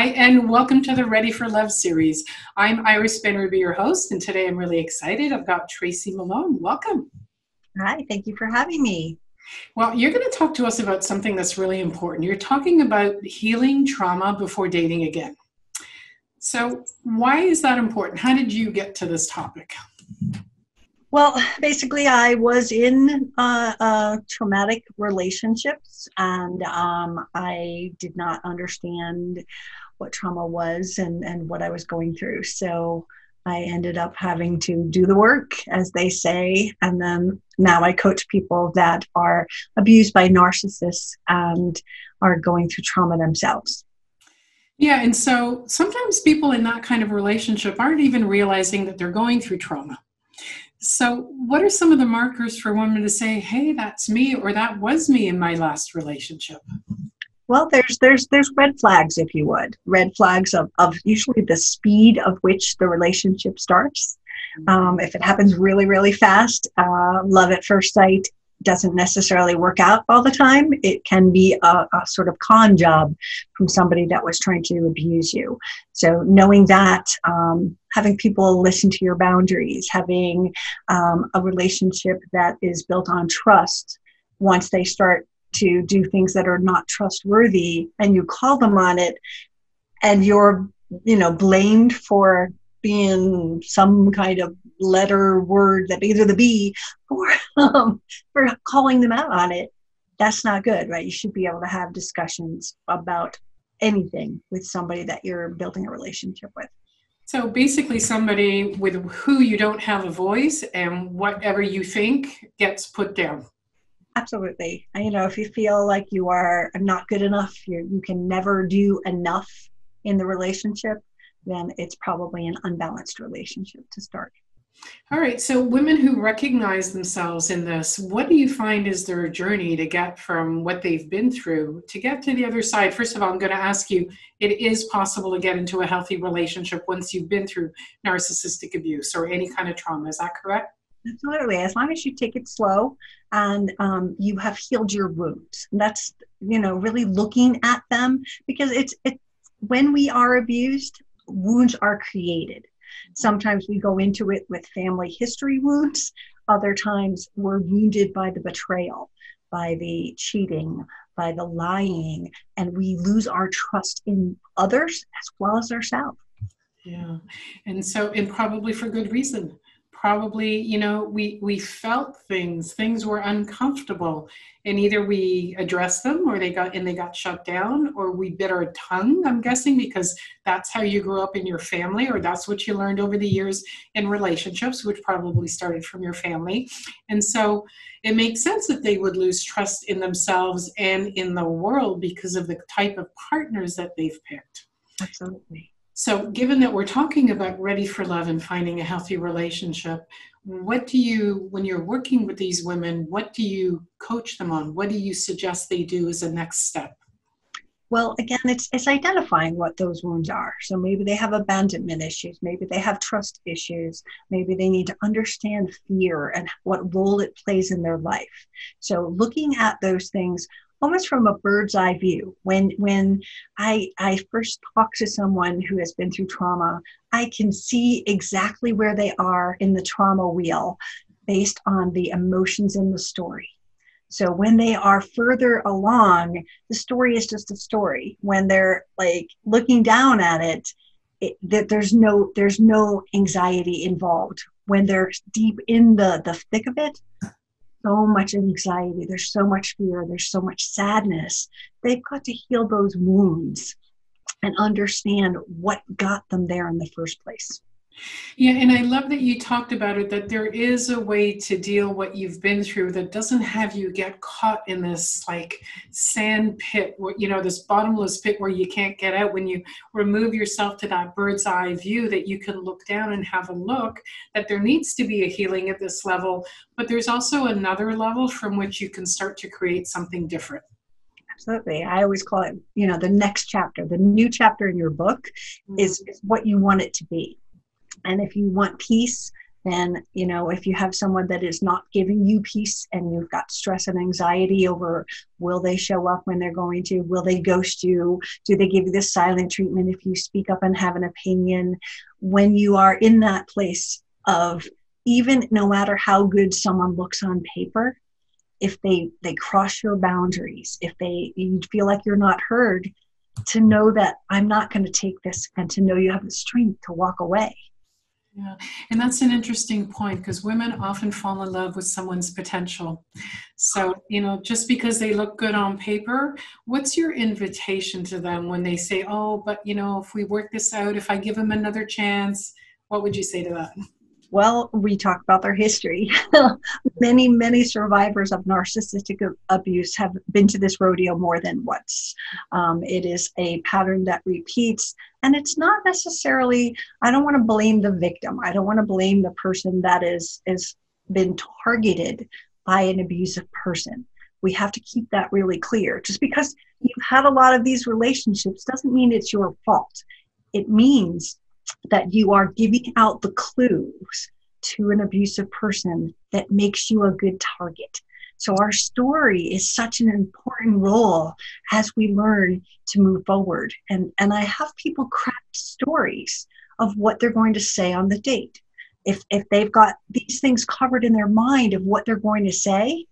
Hi, and welcome to the Ready for Love series. I'm Iris Benrubi, your host, and today I'm really excited. I've got Tracy Malone. Welcome. Hi, thank you for having me. Well, you're going to talk to us about something that's really important. You're talking about healing trauma before dating again. So, why is that important? How did you get to this topic? Well, basically, I was in uh, uh, traumatic relationships, and um, I did not understand what trauma was and, and what I was going through. So I ended up having to do the work, as they say, and then now I coach people that are abused by narcissists and are going through trauma themselves. Yeah, and so sometimes people in that kind of relationship aren't even realizing that they're going through trauma. So, what are some of the markers for women to say, "Hey, that's me," or "That was me in my last relationship"? Well, there's there's there's red flags, if you would, red flags of of usually the speed of which the relationship starts. Um, if it happens really really fast, uh, love at first sight doesn't necessarily work out all the time. It can be a, a, sort of con job from somebody that was trying to abuse you. So, knowing that, um, having people listen to your boundaries, having um, a relationship that is built on trust, once they start to do things that are not trustworthy and you call them on it and you're you know blamed for being some kind of letter word that begins with a B or um, for calling them out on it, that's not good, right? You should be able to have discussions about anything with somebody that you're building a relationship with. So basically, somebody with who you don't have a voice, and whatever you think gets put down. Absolutely. You know, if you feel like you are not good enough, you you can never do enough in the relationship, then it's probably an unbalanced relationship to start. All right. So, women who recognize themselves in this, what do you find is their journey to get from what they've been through to get to the other side? First of all, I'm going to ask you it is possible to get into a healthy relationship once you've been through narcissistic abuse or any kind of trauma. Is that correct? Absolutely. As long as you take it slow and um, you have healed your wounds. That's, you know, really looking at them because it's, it's when we are abused, wounds are created Sometimes we go into it with family history wounds. Other times we're wounded by the betrayal, by the cheating, by the lying, and we lose our trust in others as well as ourselves. Yeah. And so, and probably for good reason probably you know we we felt things things were uncomfortable. And either we addressed them or they got and they got shut down or we bit our tongue i'm guessing because that's how you grew up in your family or that's what you learned over the years in relationships which probably started from your family. And so it makes sense that they would lose trust in themselves and in the world because of the type of partners that they've picked. Absolutely so, given that we're talking about ready for love and finding a healthy relationship, what do you, when you're working with these women, what do you coach them on? What do you suggest they do as a next step? Well, again, it's, it's identifying what those wounds are. So maybe they have abandonment issues, maybe they have trust issues, maybe they need to understand fear and what role it plays in their life. So looking at those things almost from a bird's eye view. When when I I first talk to someone who has been through trauma, I can see exactly where they are in the trauma wheel based on the emotions in the story. So when they are further along, the story is just a story. When they're like looking down at it, it that there's no there's no anxiety involved. When they're deep in the the thick of it, so much anxiety, there's so much fear, there's so much sadness. They've got to heal those wounds and understand what got them there in the first place. Yeah, and I love that you talked about it that there is a way to deal what you've been through that doesn't have you get caught in this like sand pit, you know, this bottomless pit where you can't get out. When you remove yourself to that bird's eye view, that you can look down and have a look, that there needs to be a healing at this level, but there's also another level from which you can start to create something different absolutely i always call it you know the next chapter the new chapter in your book mm-hmm. is, is what you want it to be and if you want peace, then you know if you have someone that is not giving you peace and you've got stress and anxiety over will they show up when they're going to will they ghost you do they give you the silent treatment if you speak up and have an opinion when you are in that place of even no matter how good someone looks on paper if they they cross your boundaries if they you feel like you're not heard to know that i'm not going to take this and to know you have the strength to walk away yeah, and that's an interesting point because women often fall in love with someone's potential. So, you know, just because they look good on paper, what's your invitation to them when they say, oh, but, you know, if we work this out, if I give them another chance, what would you say to that? Well, we talk about their history. many, many survivors of narcissistic abuse have been to this rodeo more than once. Um, it is a pattern that repeats, and it's not necessarily. I don't want to blame the victim. I don't want to blame the person that is is been targeted by an abusive person. We have to keep that really clear. Just because you've had a lot of these relationships doesn't mean it's your fault. It means that you are giving out the clues to an abusive person that makes you a good target. So our story is such an important role as we learn to move forward. And, and I have people craft stories of what they're going to say on the date. If, if they've got these things covered in their mind of what they're going to say,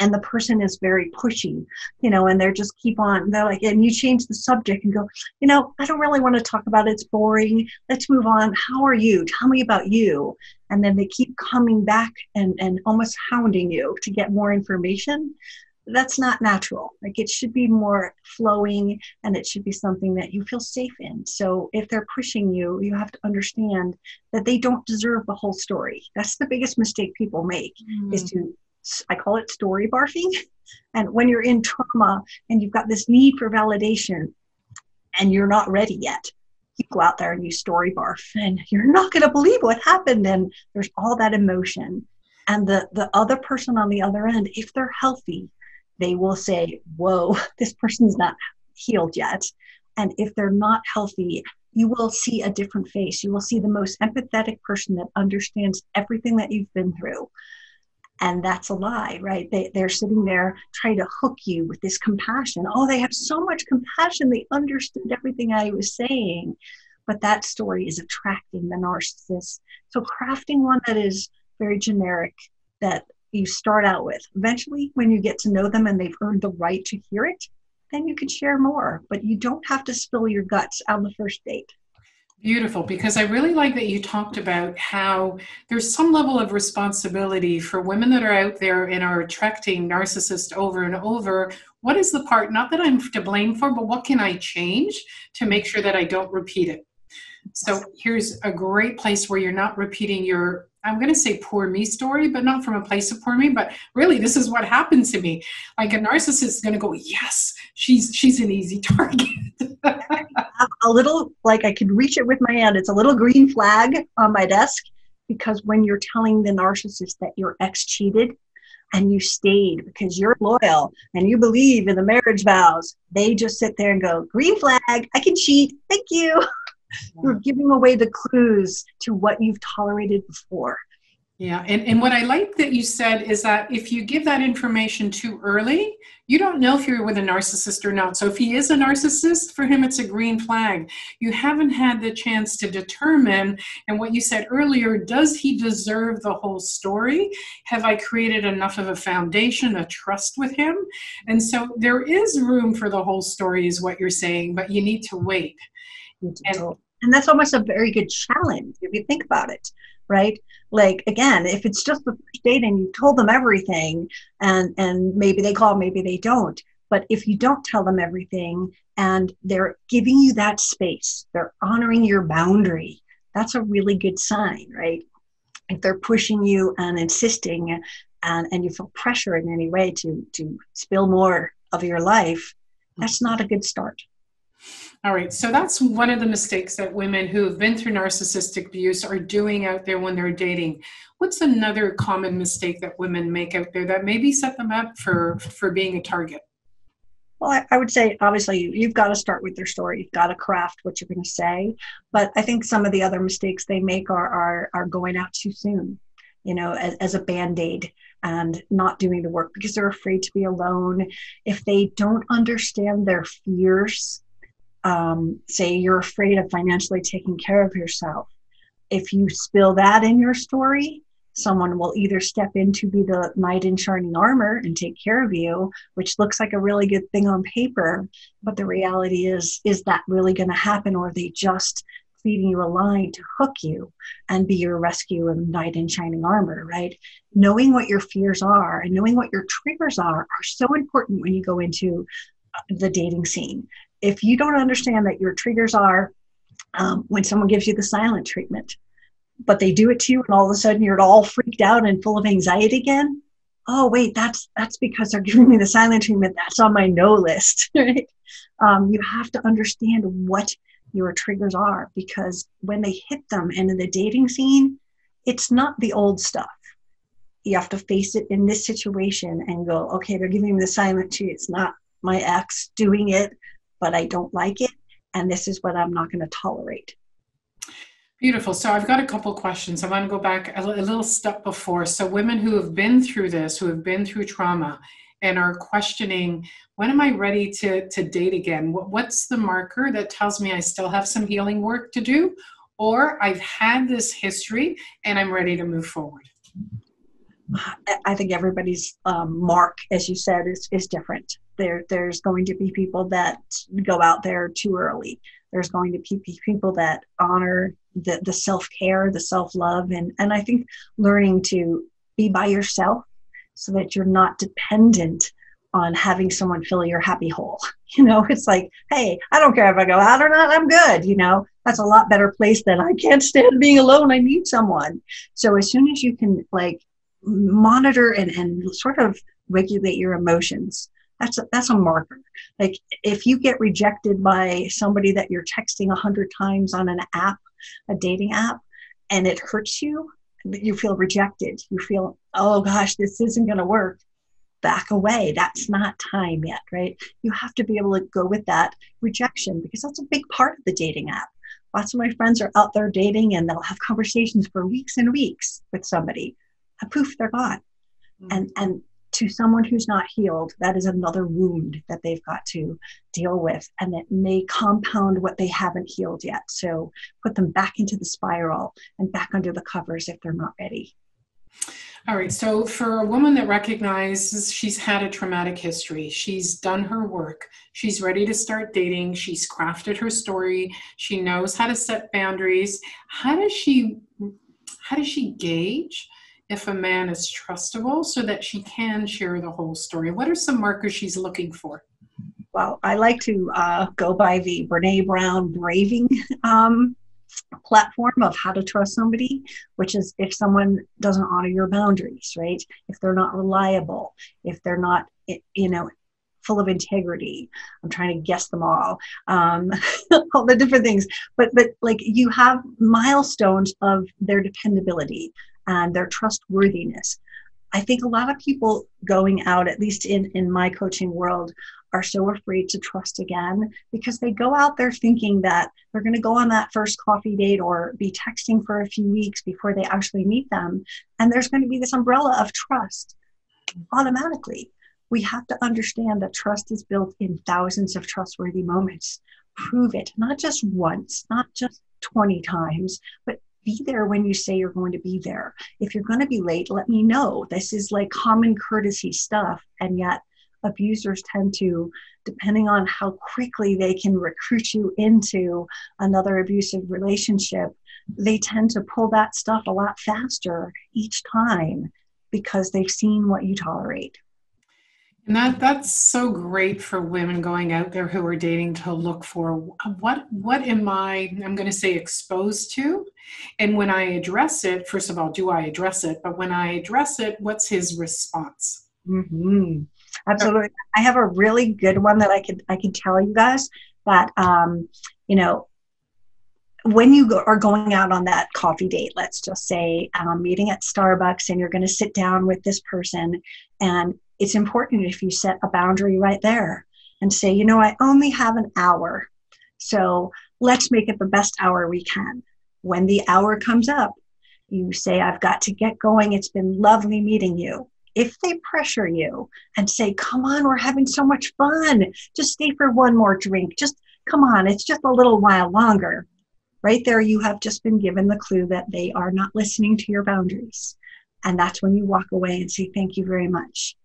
and the person is very pushy, you know, and they're just keep on, they're like, and you change the subject and go, you know, I don't really want to talk about it. It's boring. Let's move on. How are you? Tell me about you. And then they keep coming back and, and almost hounding you to get more information. That's not natural. Like it should be more flowing and it should be something that you feel safe in. So if they're pushing you, you have to understand that they don't deserve the whole story. That's the biggest mistake people make mm. is to I call it story barfing. And when you're in trauma and you've got this need for validation and you're not ready yet, you go out there and you story barf and you're not going to believe what happened. And there's all that emotion. And the, the other person on the other end, if they're healthy, they will say, Whoa, this person's not healed yet. And if they're not healthy, you will see a different face. You will see the most empathetic person that understands everything that you've been through and that's a lie right? They, they're sitting there trying to hook you with this compassion. Oh they have so much compassion. They understood everything i was saying. But that story is attracting the narcissist. So crafting one that is very generic that you start out with eventually when you get to know them and they've earned the right to hear it then you can share more. But you don't have to spill your guts on the first date Beautiful, because I really like that you talked about how there's some level of responsibility for women that are out there and are attracting narcissists over and over. What is the part, not that I'm to blame for, but what can I change to make sure that I don't repeat it? So here's a great place where you're not repeating your I'm going to say poor me story, but not from a place of poor me, but really this is what happened to me. Like a narcissist is going to go, yes, she's she's an easy target. a little like I could reach it with my hand. It's a little green flag on my desk because when you're telling the narcissist that your ex cheated and you stayed because you're loyal and you believe in the marriage vows, they just sit there and go, green flag, I can cheat. Thank you. You're giving away the clues to what you've tolerated before. Yeah, and, and what I like that you said is that if you give that information too early, you don't know if you're with a narcissist or not. So if he is a narcissist, for him it's a green flag. You haven't had the chance to determine, and what you said earlier, does he deserve the whole story? Have I created enough of a foundation, a trust with him? And so there is room for the whole story, is what you're saying, but you need to wait. And, and that's almost a very good challenge if you think about it right? Like again if it's just the first date and you told them everything and and maybe they call maybe they don't. But if you don't tell them everything and they're giving you that space they're honoring your boundary that's a really good sign right? If they're pushing you and insisting and, and you feel pressure in any way to to spill more of your life that's not a good start all right, so that's one of the mistakes that women who have been through narcissistic abuse are doing out there when they're dating. What's another common mistake that women make out there that maybe set them up for for being a target? Well, I, I would say obviously you, you've got to start with your story. You've got to craft what you're going to say. But I think some of the other mistakes they make are are, are going out too soon, you know, as, as a band aid and not doing the work because they're afraid to be alone. If they don't understand their fears, um, say you're afraid of financially taking care of yourself, if you spill that in your story, someone will either step in to be the knight in shining armor and take care of you which looks like a really good thing on paper but the reality is is that really going to happen or they just feeding you a line to hook you and be your rescue and knight in shining armor right? Knowing what your fears are and knowing what your triggers are are so important when you go into uh, the dating scene if you don't understand that your triggers are um, when someone gives you the silent treatment but they do it to you and all of a sudden you're all freaked out and full of anxiety again oh wait that's that's because they're giving me the silent treatment. That's on my no list. Right. Um, you have to understand what your triggers are because when they hit them and in the dating scene it's not the old stuff. You have to face it in this situation and go okay they're giving me the silent treatment it's not my ex doing it but i don't like it and this is what i'm not going to tolerate Beautiful. So I've got a couple questions. I want to go back a, little step before. So women who have been through this, who have been through trauma, and are questioning, when am I ready to to date again? What's the marker that tells me I still have some healing work to do, or I've had this history and I'm ready to move forward? I think everybody's um, mark, as you said, is is different. There, there's going to be people that go out there too early. There's going to be people that honor the, the self-care the self-love and and i think learning to be by yourself so that you're not dependent on having someone fill your happy hole. You know it's like hey i don't care if i go out or not i'm good you know? That's a lot better place than i can't stand being alone i need someone. So as soon as you can like monitor and, and sort of regulate your emotions that's a, that's a marker like if you get rejected by somebody that you're texting a hundred times on an app a dating app and it hurts you, you feel rejected. You feel, oh gosh, this isn't going to work. Back away. That's not time yet, right? You have to be able to go with that rejection because that's a big part of the dating app. Lots of my friends are out there dating and they'll have conversations for weeks and weeks with somebody. And poof, they're gone. Mm-hmm. And and to someone who's not healed, that is another wound that they've got to deal with, and it may compound what they haven't healed yet. So put them back into the spiral and back under the covers if they're not ready. All right. So, for a woman that recognizes she's had a traumatic history, she's done her work, she's ready to start dating, she's crafted her story, she knows how to set boundaries. How does she? How does she gauge if a man is trustable so that she can share the whole story? What are some markers she's looking for? Well, I like to uh, go by the Brene Brown braving um, platform of how to trust somebody, which is if someone doesn't honor your boundaries, right? If they're not reliable, if they're not, you know, full of integrity. I'm trying to guess them all, um, all the different things. But but like you have milestones of their dependability and their trustworthiness. I think a lot of people going out, at least in, in my coaching world, are so afraid to trust again because they go out there thinking that they're going to go on that first coffee date or be texting for a few weeks before they actually meet them. And there's going to be this umbrella of trust automatically. We have to understand that trust is built in thousands of trustworthy moments. Prove it, not just once, not just 20 times, but be there when you say you're going to be there. If you're going to be late, let me know. This is like common courtesy stuff. And yet, abusers tend to, depending on how quickly they can recruit you into another abusive relationship, they tend to pull that stuff a lot faster each time because they've seen what you tolerate. And that that's so great for women going out there who are dating to look for what what am I I'm going to say exposed to? And when I address it first of all do I address it? But when I address it what's his response? Mm-hmm. absolutely. I have a really good one that I could I could tell you guys that um, you know when you go, are going out on that coffee date, let's just say um, meeting at Starbucks, and you're going to sit down with this person, and it's important if you set a boundary right there and say, you know, I only have an hour. So let's make it the best hour we can. When the hour comes up, you say, I've got to get going. It's been lovely meeting you. If they pressure you and say, Come on, we're having so much fun, just stay for one more drink, just come on, it's just a little while longer. Right there, you have just been given the clue that they are not listening to your boundaries. And that's when you walk away and say, Thank you very much.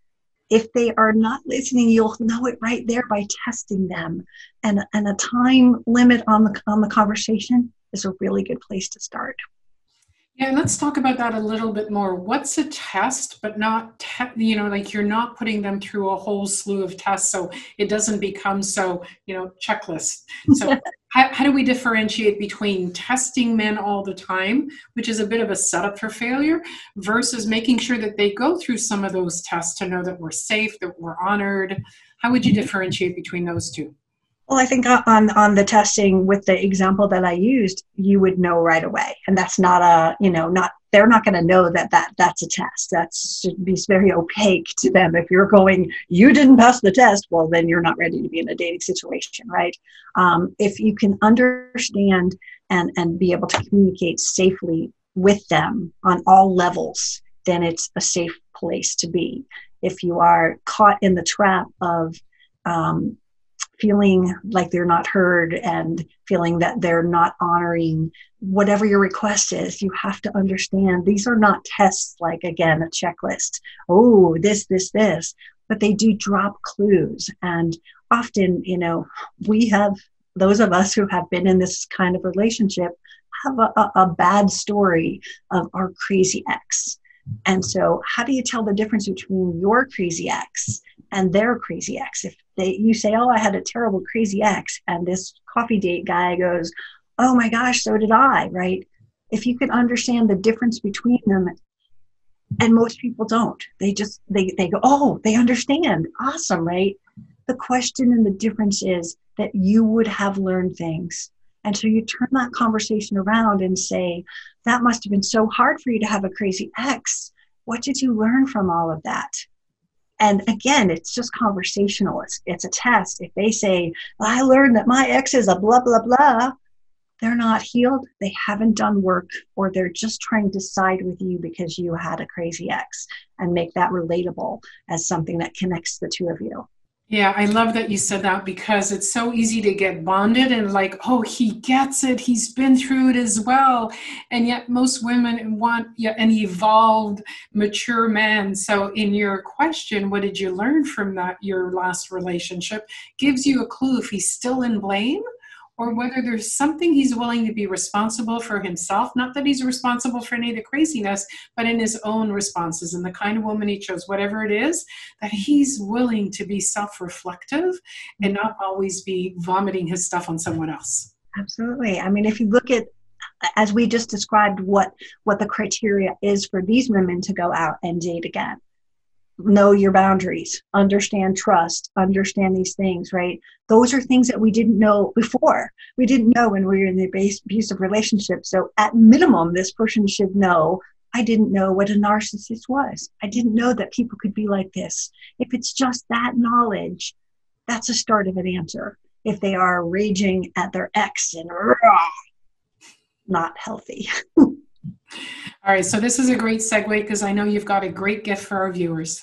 If they are not listening, you'll know it right there by testing them. And, and a time limit on the, on the conversation is a really good place to start. Yeah, let's talk about that a little bit more. What's a test, but not, te- you know, like you're not putting them through a whole slew of tests so it doesn't become so, you know, checklist. So, how, how do we differentiate between testing men all the time, which is a bit of a setup for failure, versus making sure that they go through some of those tests to know that we're safe, that we're honored? How would you differentiate between those two? Well, I think on on the testing with the example that I used, you would know right away, and that's not a you know not they're not going to know that that that's a test. That should be very opaque to them. If you're going, you didn't pass the test, well, then you're not ready to be in a dating situation, right? Um, if you can understand and and be able to communicate safely with them on all levels, then it's a safe place to be. If you are caught in the trap of um, feeling like they're not heard and feeling that they're not honoring whatever your request is you have to understand these are not tests like again a checklist. Oh this this this. But they do drop clues. And often you know we have those of us who have been in this kind of relationship have a, a, a bad story of our crazy ex. And so, how do you tell the difference between your crazy ex and their crazy ex? If they, you say, "Oh, I had a terrible crazy ex," and this coffee date guy goes, "Oh my gosh, so did I," right? If you can understand the difference between them, and most people don't, they just they they go, "Oh, they understand, awesome, right?" The question and the difference is that you would have learned things and so you turn that conversation around and say, that must have been so hard for you to have a crazy ex. What did you learn from all of that? And again, it's just conversational. It's, it's a test. If they say, I learned that my ex is a blah, blah, blah, they're not healed, they haven't done work, or they're just trying to side with you because you had a crazy ex and make that relatable as something that connects the two of you. Yeah, I love that you said that because it's so easy to get bonded and like, oh, he gets it. He's been through it as well. And yet, most women want an evolved, mature man. So, in your question, what did you learn from that, your last relationship, gives you a clue if he's still in blame or whether there's something he's willing to be responsible for himself. Not that he's responsible for any of the craziness, but in his own responses and the kind of woman he chose, whatever it is, that he's willing to be self reflective and not always be vomiting his stuff on someone else. Absolutely. I mean, if you look at as we just described what what the criteria is for these women to go out and date again know your boundaries, understand trust, understand these things, right? Those are things that we didn't know before. We didn't know when we were in the abusive relationship. So, at minimum, this person should know I didn't know what a narcissist was. I didn't know that people could be like this. If it's just that knowledge, that's a start of an answer. If they are raging at their ex and rah, not healthy. All right, so this is a great segue because I know you've got a great gift for our viewers.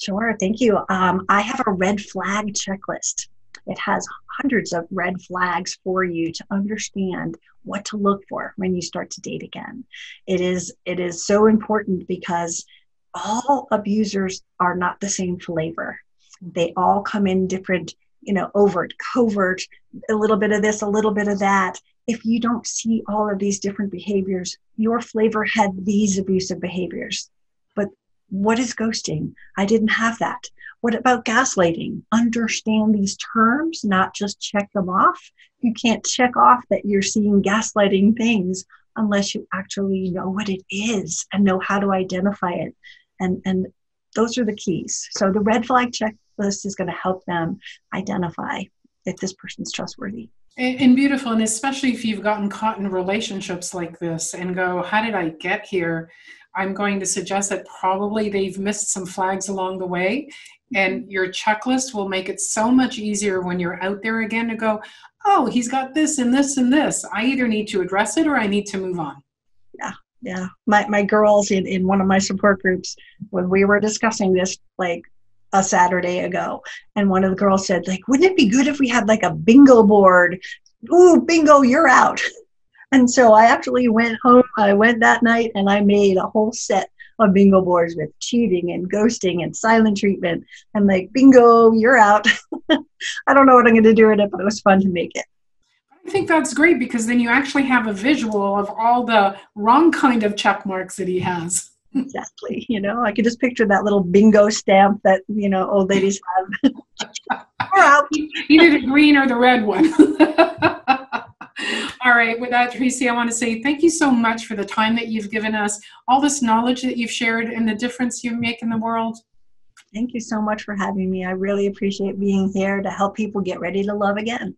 Sure, thank you. Um, I have a red flag checklist. It has hundreds of red flags for you to understand what to look for when you start to date again. It is it is so important because all abusers are not the same flavor. They all come in different, you know, overt, covert, a little bit of this, a little bit of that. If you don't see all of these different behaviors, your flavor had these abusive behaviors. What is ghosting? I didn't have that. What about gaslighting? Understand these terms, not just check them off. You can't check off that you're seeing gaslighting things unless you actually know what it is and know how to identify it. And, and those are the keys. So the red flag checklist is going to help them identify if this person's trustworthy. And, beautiful, and especially if you've gotten caught in relationships like this and go, How did I get here? I'm going to suggest that probably they've missed some flags along the way. And mm-hmm. your checklist will make it so much easier when you're out there again to go, oh, he's got this and this and this. I either need to address it or I need to move on. Yeah, yeah. My my girls in, in one of my support groups, when we were discussing this like a Saturday ago, and one of the girls said, like, wouldn't it be good if we had like a bingo board? Ooh, bingo, you're out. And so I actually went home, I went that night and I made a whole set of bingo boards with cheating and ghosting and silent treatment. And like, bingo, you're out. I don't know what I'm going to do with it, but it was fun to make it. I think that's great because then you actually have a visual of all the wrong kind of check marks that he has. Exactly. You know, I could just picture that little bingo stamp that, you know, old ladies have. We're out. Either the green or the red one. All right, with that, Tracy, I want to say thank you so much for the time that you've given us, all this knowledge that you've shared, and the difference you make in the world. Thank you so much for having me. I really appreciate being here to help people get ready to love again.